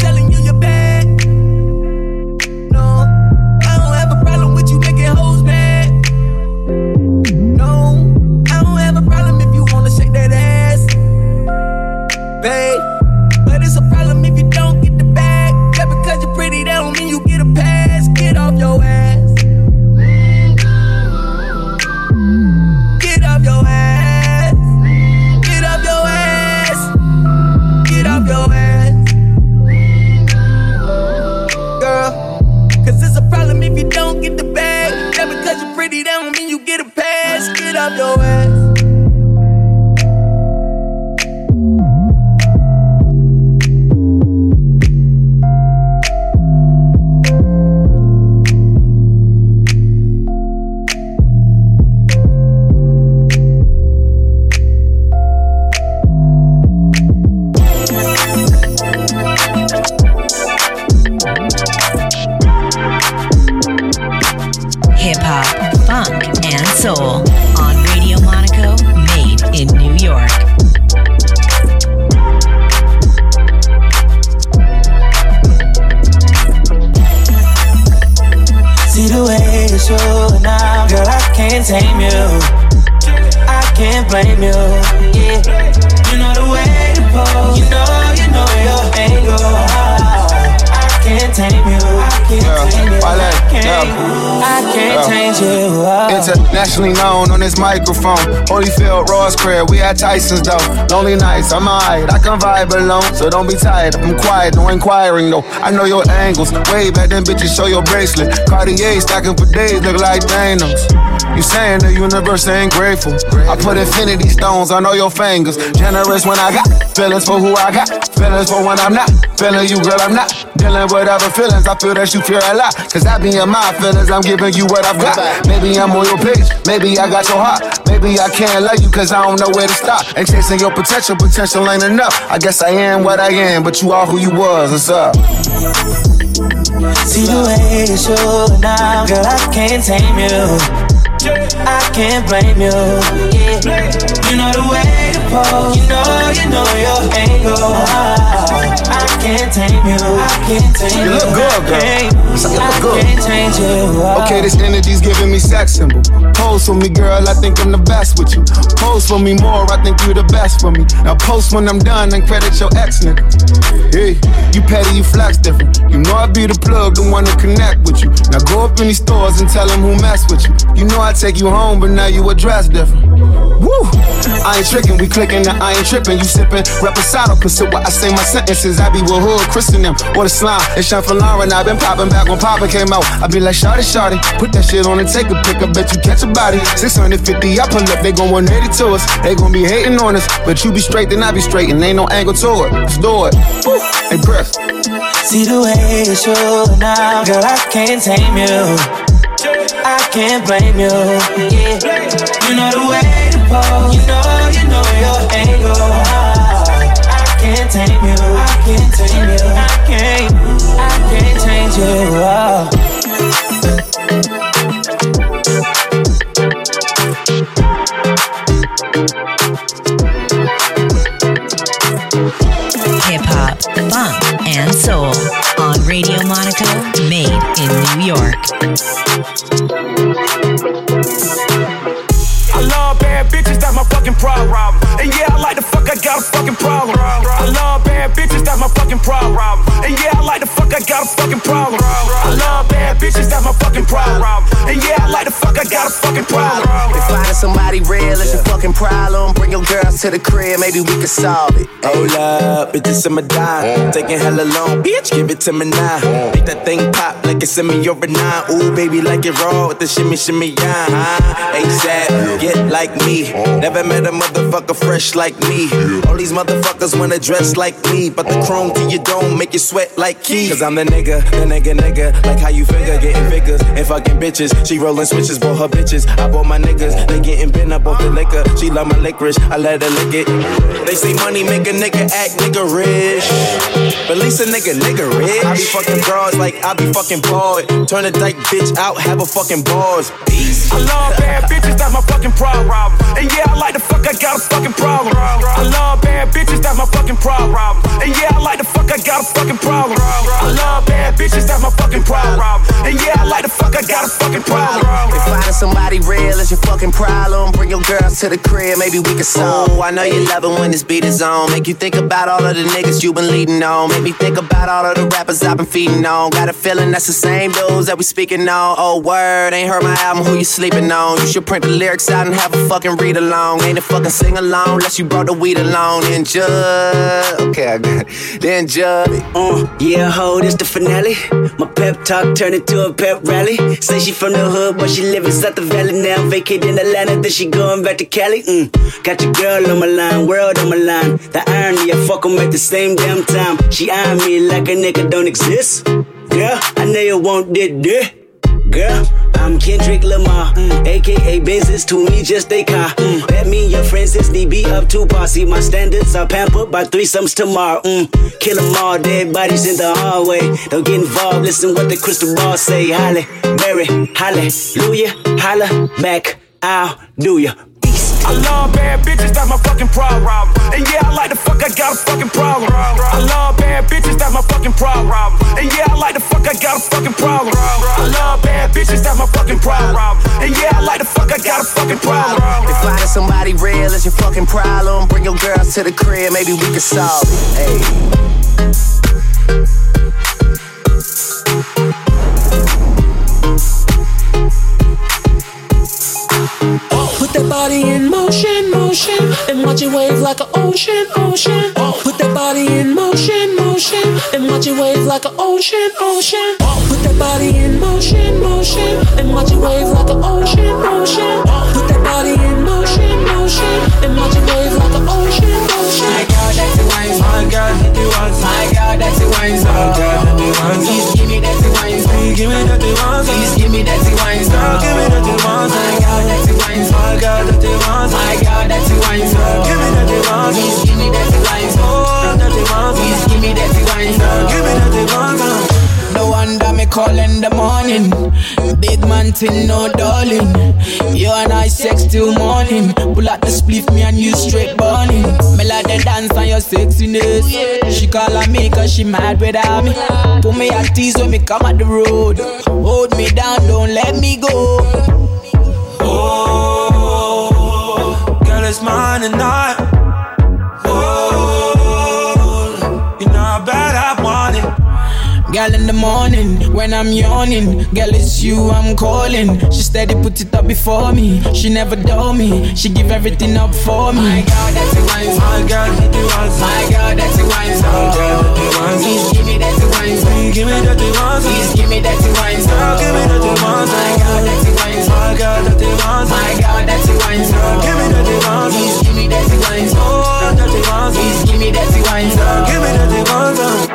Internationally known on this microphone. Holyfield, Ross Crab, we at Tyson's though. Lonely nights, I'm alright, I can vibe alone. So don't be tired, I'm quiet, no inquiring though. I know your angles. Way back then, bitches, show your bracelet. Cartier stacking for days, look like Thanos. You saying the universe ain't grateful. I put infinity stones on all your fingers. Generous when I got feelings for who I got. Feelings for when I'm not. Feeling you, girl, I'm not. Dealing with other feelings. I feel that you feel a lot. Cause I be in my feelings. I'm giving you what I've got. Maybe I'm on your page. Maybe I got your heart. Maybe I can't love you cause I don't know where to stop. Ain't chasing your potential. Potential ain't enough. I guess I am what I am. But you are who you was. What's up? See the way you show now, girl, I can't tame you. I can't blame you. Yeah, you know the way to pose. You know, you know your angle. I can't tame you. I can't tame you. You look good, girl. I can't, You look I good. can't change you. Okay, this energy's giving me sex symbol. Pose for me, girl, I think I'm the best with you. Pose for me more, I think you're the best for me. Now post when I'm done and credit your ex nigga. Hey, you petty, you flex different. You know I be the plug, the one to connect with you. Now go up in these stores and tell them who mess with you. You know I take you home, but now you address different. Woo! I ain't tricking, we clicking, now I ain't tripping. You sipping, reposado, consider what I say my sentences. I be with hood, Christian them, or the slime. It's Sean for Lauren, I been popping back when Papa came out. I be like, Shawty, Shawty, put that shit on and take a pic. I bet you catch a body. 650, I pull up, they gon' 180 to us. They gon' be hating on us, but you be straight, then I be straight, and ain't no angle to it. Let's do it. Woo! Hey, Griff. See the way you show now, girl, I can't tame you. I can't blame you. Yeah, you know the way to pose. You know, you know your angle. I can't tame you. I can't tame you. I can't, I can't change you. Oh. Hip hop, funk, and soul on Radio Monaco, made in New York. I love bad bitches, that's my fucking problem. And yeah, I like the fuck, I got a fucking problem. I love bad bitches, that's my fucking problem. And yeah, I like the fuck, I got a fucking problem. I love if finding somebody real is your fucking problem, bring your girls to the crib, maybe we can solve it. Hold up, bitches in my die. Taking hella long, bitch, give it to me now. Make that thing pop like it's in me over nine. Ooh, baby, like it raw with the shimmy, shimmy, yeah. Huh? ASAP, get like me. Never met a motherfucker fresh like me. All these motherfuckers wanna dress like me, but the chrome to your dome make you sweat like key. Cause I'm the nigga, the nigga, nigga. Like how you figure, getting figures and fucking bitches. She rolling switches, bought her bitches. I bought my niggas, they getting bent up off the liquor. She love my licorice, I let her lick it. They say money make a nigga act nigga rich. But at least a nigga, nigga rich. I be fucking broads like I be fucking bored. Turn a dyke bitch out, have a fucking bars. I love bad bitches, that's my fucking problem. And yeah, I like the fuck, I got a fucking problem. I love bad bitches, that's my fucking problem. And yeah, I like the fuck, I got a fucking problem. I love bad bitches, that's my fucking problem. And yeah, I like the fuck, I got a fucking problem. If finding somebody real is your fucking problem, bring your girls to the crib, maybe we can solve. I know you love it when this beat is on. Make you think about all of the niggas you been leading on. Make me think about all of the rappers I've been feeding on. Got a feeling that's the same dudes that we speaking on. Oh, word, ain't heard my album, who you sleeping on? You should print the lyrics out and have a fucking read along. Ain't a fucking sing along unless you brought the weed along. Then judge. Okay, I got it. Then judge. Uh, yeah, ho, this the finale. My pep talk turned into a pep rally. Say she from the hood, but she live inside the valley now. Vacate in Atlanta, then she going back to Cali. Mm. Got your girl on my line, world on my line. The irony, I fuck 'em at the same damn time. She eyeing me like a nigga don't exist. Girl, I know you want that dick. Girl, I'm Kendrick Lamar, mm, aka business to me just a car. Mm, and your friends is DB up to posse. My standards are pampered by threesomes tomorrow. Mm, kill 'em all, dead bodies in the hallway. Don't get involved, listen what the crystal ball say. Holly, Mary, hallelujah, holla back, I'll do ya. I love bad bitches, that's my fucking problem. And yeah, I like the fuck, I got a fucking problem. I love bad bitches, that's my fucking problem. And yeah, I like the fuck, I got a fucking problem. I love bad bitches, that's my fucking problem. And yeah, I like the fuck, I got a fucking problem. If finding somebody real is your fucking problem, bring your girls to the crib, maybe we can solve it. Hey. Watch it wave like an ocean, ocean. Put that body in motion, motion, and watch it wave like an ocean, ocean. Put that body in motion, motion, and watch it wave like an ocean, ocean. Put that body in motion, motion, and watch it wave like an ocean, ocean. My God, that's the wine. My God, that's the wine. My God, that's the wine. Oh. My God, that's the wine. Me that the wine. Give me wine. Please give me that the wine. Give me that the wine. My God, that's the wine. My God, the wine. My God, that's the wine. Give me that the wine. Please give me that the wine. Oh, that the wine. Please give me that the wine. Give me that the call in the morning. Big man thing, no darling. You and I sex till morning. Pull out the spliff, me and you straight burning. Me like the dance on your sexiness. She call on me cause she mad without me. Put me at tease when me come at the road. Hold me down, don't let me go. Oh, girl, it's mine and I. Girl in the morning when I'm yawning, girl it's you I'm calling. She steady put it up before me. She never dull me. She give everything up for me. My God, that's the wine. My God, that's the wine. My God, that's the wine. My God, that's the wine. Please give me that the wine. Please give me that the wine. Please give me that the wine. Girl, give me that the wine. My God, that's the wine. My God, that's the wine. My God, that's the wine. Give me that the wine. Please give me that the wine. Oh, that's the wine. Please give me that the wine. Give me that the wine.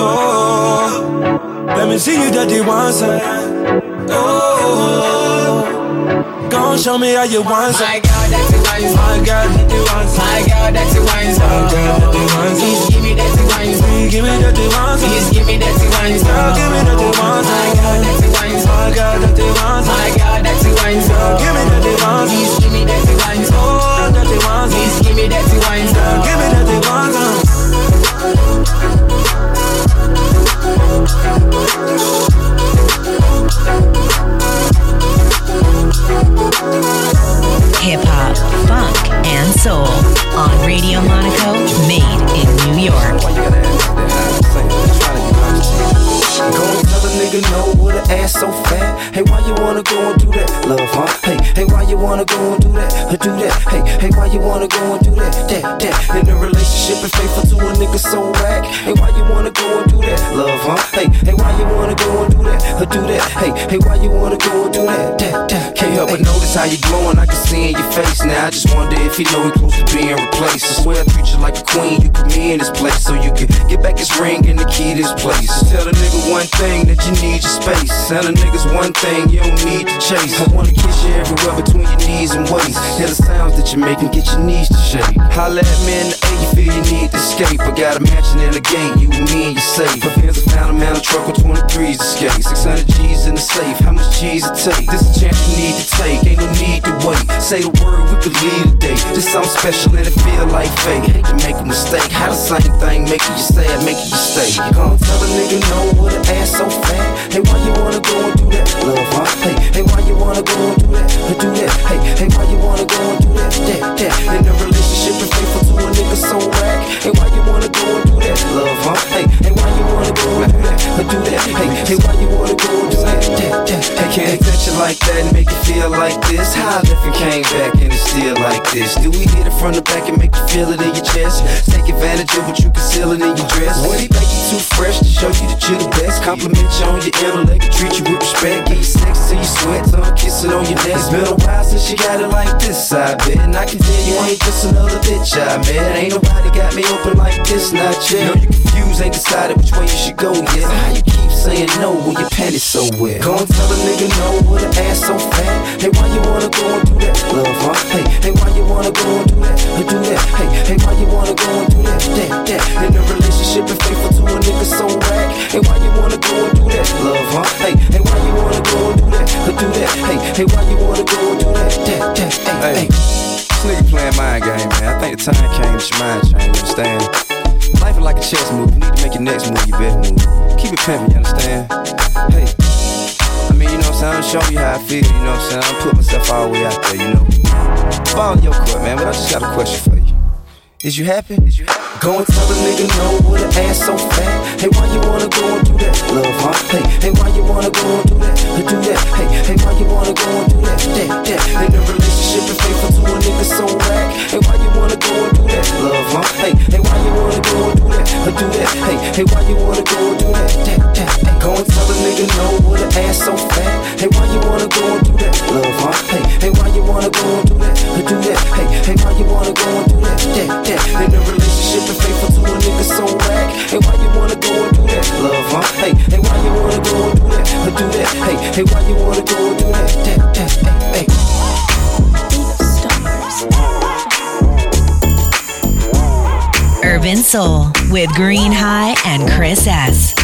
Oh, let me see you that once. Oh, gon' show me how you want some. My God, that's the wine. My God, that's the wine. My God, that's the wine. My God, that's the wine. Please give me that wine. Please give me that wine. Please give me that the wine. Girl, give me that the wine. My God, that's the wine. My God, that's the wine. My God, that's the wine. Give me that wine. Please give me that wine. Oh, the wine. Please give me that the wine. Give me that wine. Hip hop, funk, and soul on Radio Monaco, made in New York. Go tell a nigga no with an ass so fat. Hey, why you wanna go and do that? Love, huh? Hey, hey, why you wanna go and do that? Do that? Hey, hey, why you wanna go and do that? That, that. In a relationship and faithful to a nigga so whack. Hey, why you wanna go and do that? Love, huh? Hey, hey, why you wanna go and do that? Do that? Hey, hey, why you wanna go and do that? That, that. Can't help but notice how you glowing. I can see in your face now. I just wonder if you know he close to being replaced. I swear I treat you like a queen. You put me in this place so you can get back his ring and the key to this place. Just tell a nigga one thing that you need your space. Tell a niggas one thing you don't need to chase. I wanna kiss you everywhere between your knees and waist. Hear the sounds that you make and get your knees to shake. Holla at me in the A, you feel you need to escape. I got a mansion in the gate, you and me and you safe. My fans have found a man a truck with 23s to skate. 600 G's in the safe, how much G's it take? This a chance you need to take, ain't no need to wait. Say the word, we could leave today. Just something special and it feel like fate. Hate to make a mistake, how the same thing making you sad, making you stay. Come tell a nigga no with an ass so fat. Hey, why you wanna go and do that? Love, huh? Hey, hey, why you wanna go and do that? Do that? Hey, hey, why you wanna go and do that? That, that. In a relationship and faithful to a nigga so whack. Hey, why you wanna go and do that? Love, huh? Hey, hey, why you wanna go and do that? Do that? Hey, hey, why you wanna go and do that? That, that. Hey, can't touch you like that and make you feel like this? How if you came back and still like this? Do we hit it from the back and make you feel it in your chest? Take advantage of what you concealing in your dress? What he make you too fresh to show you that you're the best? Compliment you on your intellect, treat you with respect. Get you sex till you sweat, tongue kissing on your neck. It's been a while since you got it like this, I bet. And I can tell you ain't just another bitch, I bet. Ain't nobody got me open like this, not yet. Know you confused, ain't decided which way you should go yet. How you keep saying no when your panties so wet? Go and tell a nigga no with an ass so fat. Hey, why you wanna go and do that? Love, huh? Hey, hey, why you wanna go and do that? Or do that? Hey, hey, why you wanna go and do that? That, that. In a relationship and faithful to a nigga so whack. Hey, why you wanna go and do that? Love, huh? Hey, hey, why you wanna go and do that? Or do that? Hey, hey, why you wanna go and do that? That, that. Hey, hey. This nigga playing mind game, man. I think the time came that your mind change, you understand? Life is like a chess move. You need to make your next move your best move. Keep it pimpin', you understand? Hey. I mean, you know what I'm saying? I'm showing you how I feel, you know what I'm saying? I'm putting myself all the way out there, you know? In your court, man, but I just got a question for you. Is you happy? Is you happy? Go and tell a nigga no with an ass so fat. Hey, why you wanna go and do that? Love, huh? Hey, hey, why you wanna go and do that? Do that? Hey, hey, why you wanna go and do that? That, that. In a relationship and faithful to a nigga so whack. Hey, why you wanna go and do that? Love, huh? Hey, hey, why you wanna go and do that? Do that? Hey, hey, why you wanna go and do that? That, that. Hey, go and tell a nigga no with an ass so fat. Hey, why you wanna go and do that? Love, huh? Hey, hey, why you wanna go and do that? Do that? Hey, hey, why you wanna go and do that? That, that. In a relationship and faithful to a nigga so whack. Hey, why you wanna go and do that? Love, huh? Hey, hey, why you wanna go and do that? Or do that? Hey, hey, why you wanna go and do that? That, that, hey, hey. Urban Soul with Green High and Chris S.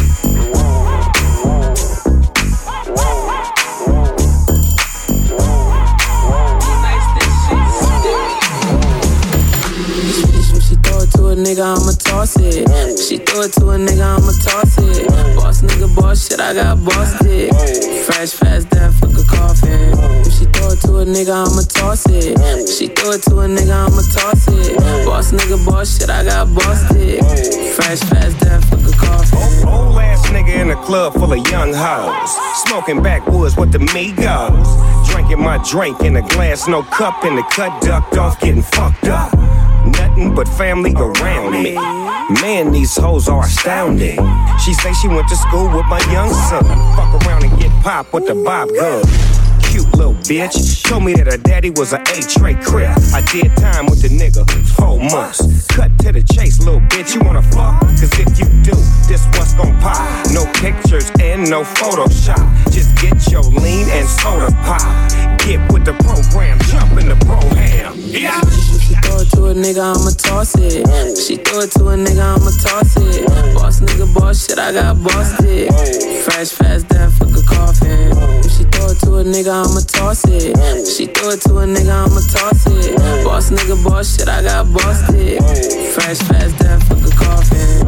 I got busted. Fresh, fast, death, fuck a coffin. If she throw it to a nigga, I'ma toss it. If she throw it to a nigga, I'ma toss it. Boss nigga, boss shit, I got busted. Fresh, fast, death, fuck a coffin. Old ass nigga in a club full of young hoes. Smoking backwoods with the Migos. Drinking my drink in a glass, no cup in the cut, ducked off, getting fucked up. Nothing but family around me. Man, these hoes are astounding. She say she went to school with my young son. Fuck around and get pop with the bob gun. Cute little bitch. Told me that her daddy was an A-tray crip. I did time with the nigga, four months. Cut to the chase, little bitch. You wanna fuck? Cause if you do, this what's gon' pop. No pictures and no Photoshop. Just get your lean and soda pop. Get with the program, jump in the program. Yeah. She throw it to a nigga, I'ma toss it. She throw it to a nigga, I'ma toss it. Boss nigga, boss shit, I got boss dick. Fresh, fast, death, fuck a coffin. If she throw it to a nigga, I'ma toss it. She throw it to a nigga, I'ma toss it. Boss nigga, boss shit, I got boss dick. Fresh, fast, death, fuck a coffin.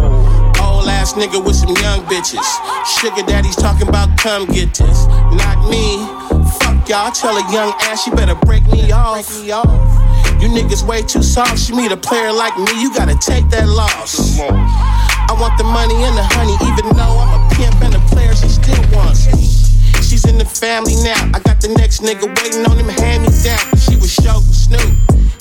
Old ass nigga with some young bitches. Sugar daddy's talking about come get this. Not me. Y'all. Tell a young ass she better break me off. You niggas way too soft. She meet a player like me. You gotta take that loss. I want the money and the honey, even though I'm a pimp and a player. She still wants. She's in in the family now. I got the next nigga waiting on him, hand me down. She was show Snoop,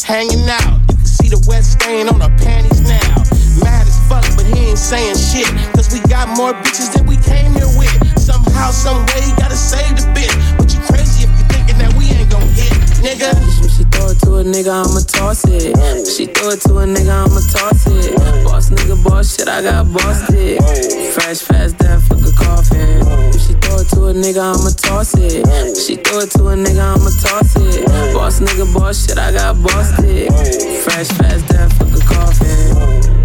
hanging out. You can see the wet stain on her panties now. Mad as fuck, but he ain't saying shit. Cause we got more bitches than we came here with. Somehow, some way, gotta save the bitch. But you crazy nigga. She throw it to a nigga, I'ma toss it. She throw it to a nigga, I'ma toss it. Boss nigga, boss shit, I got bossed it. Fresh, fast, death, fuck a coffin. She throw it to a nigga, I'ma toss it. She throw it to a nigga, I'ma toss it. Boss nigga, boss shit, I got bossed it. Fresh, fast, death, fuck a coffin.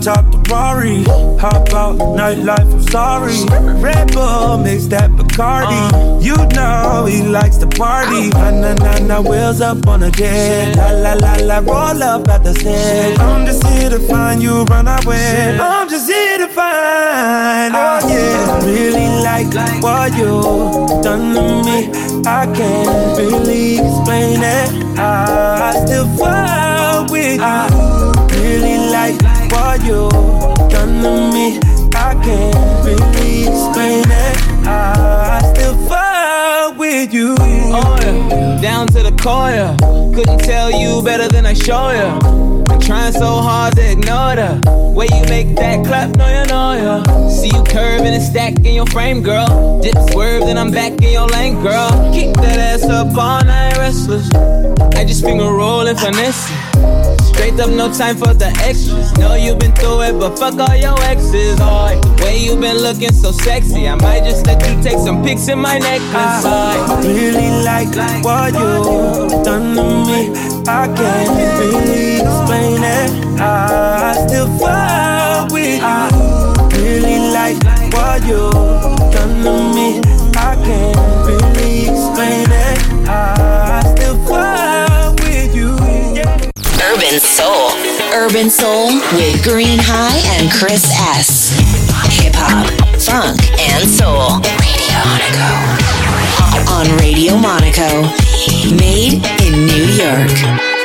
top the Rari. Hop out, nightlife, I'm sorry. Red Bull, mix that Bacardi. You know he likes to party. Na na na na, wheels up on a jet. La la la la, roll up at the set. I'm just here to find you, run away. I'm just here to find, oh yeah. Really like what you done to me. I can't really explain it. I still fall with you really like what you done to me. I can't really explain it. I still fall with you. Oh, yeah. Down to the core, yeah. Couldn't tell you better than I show you. I'm trying so hard to ignore the way you make that clap, no, you know, yeah. See you curving and stack in your frame, girl. Dip swerve, then I'm back in your lane, girl. Keep that ass up all night, restless. I just finger roll and finesse it. Straight up, no time for the extras. Know you've been through it, but fuck all your exes. Oh, the way you've been looking so sexy, I might just let you take some pics in my necklace. I really like what you done to me. I can't really explain it. I still fuck with you. I Really like what you done to me. I can't really Urban Soul. Urban Soul with Green High and Chris S. Hip hop, funk, and soul. Radio Monaco. On Radio Monaco. Made in New York.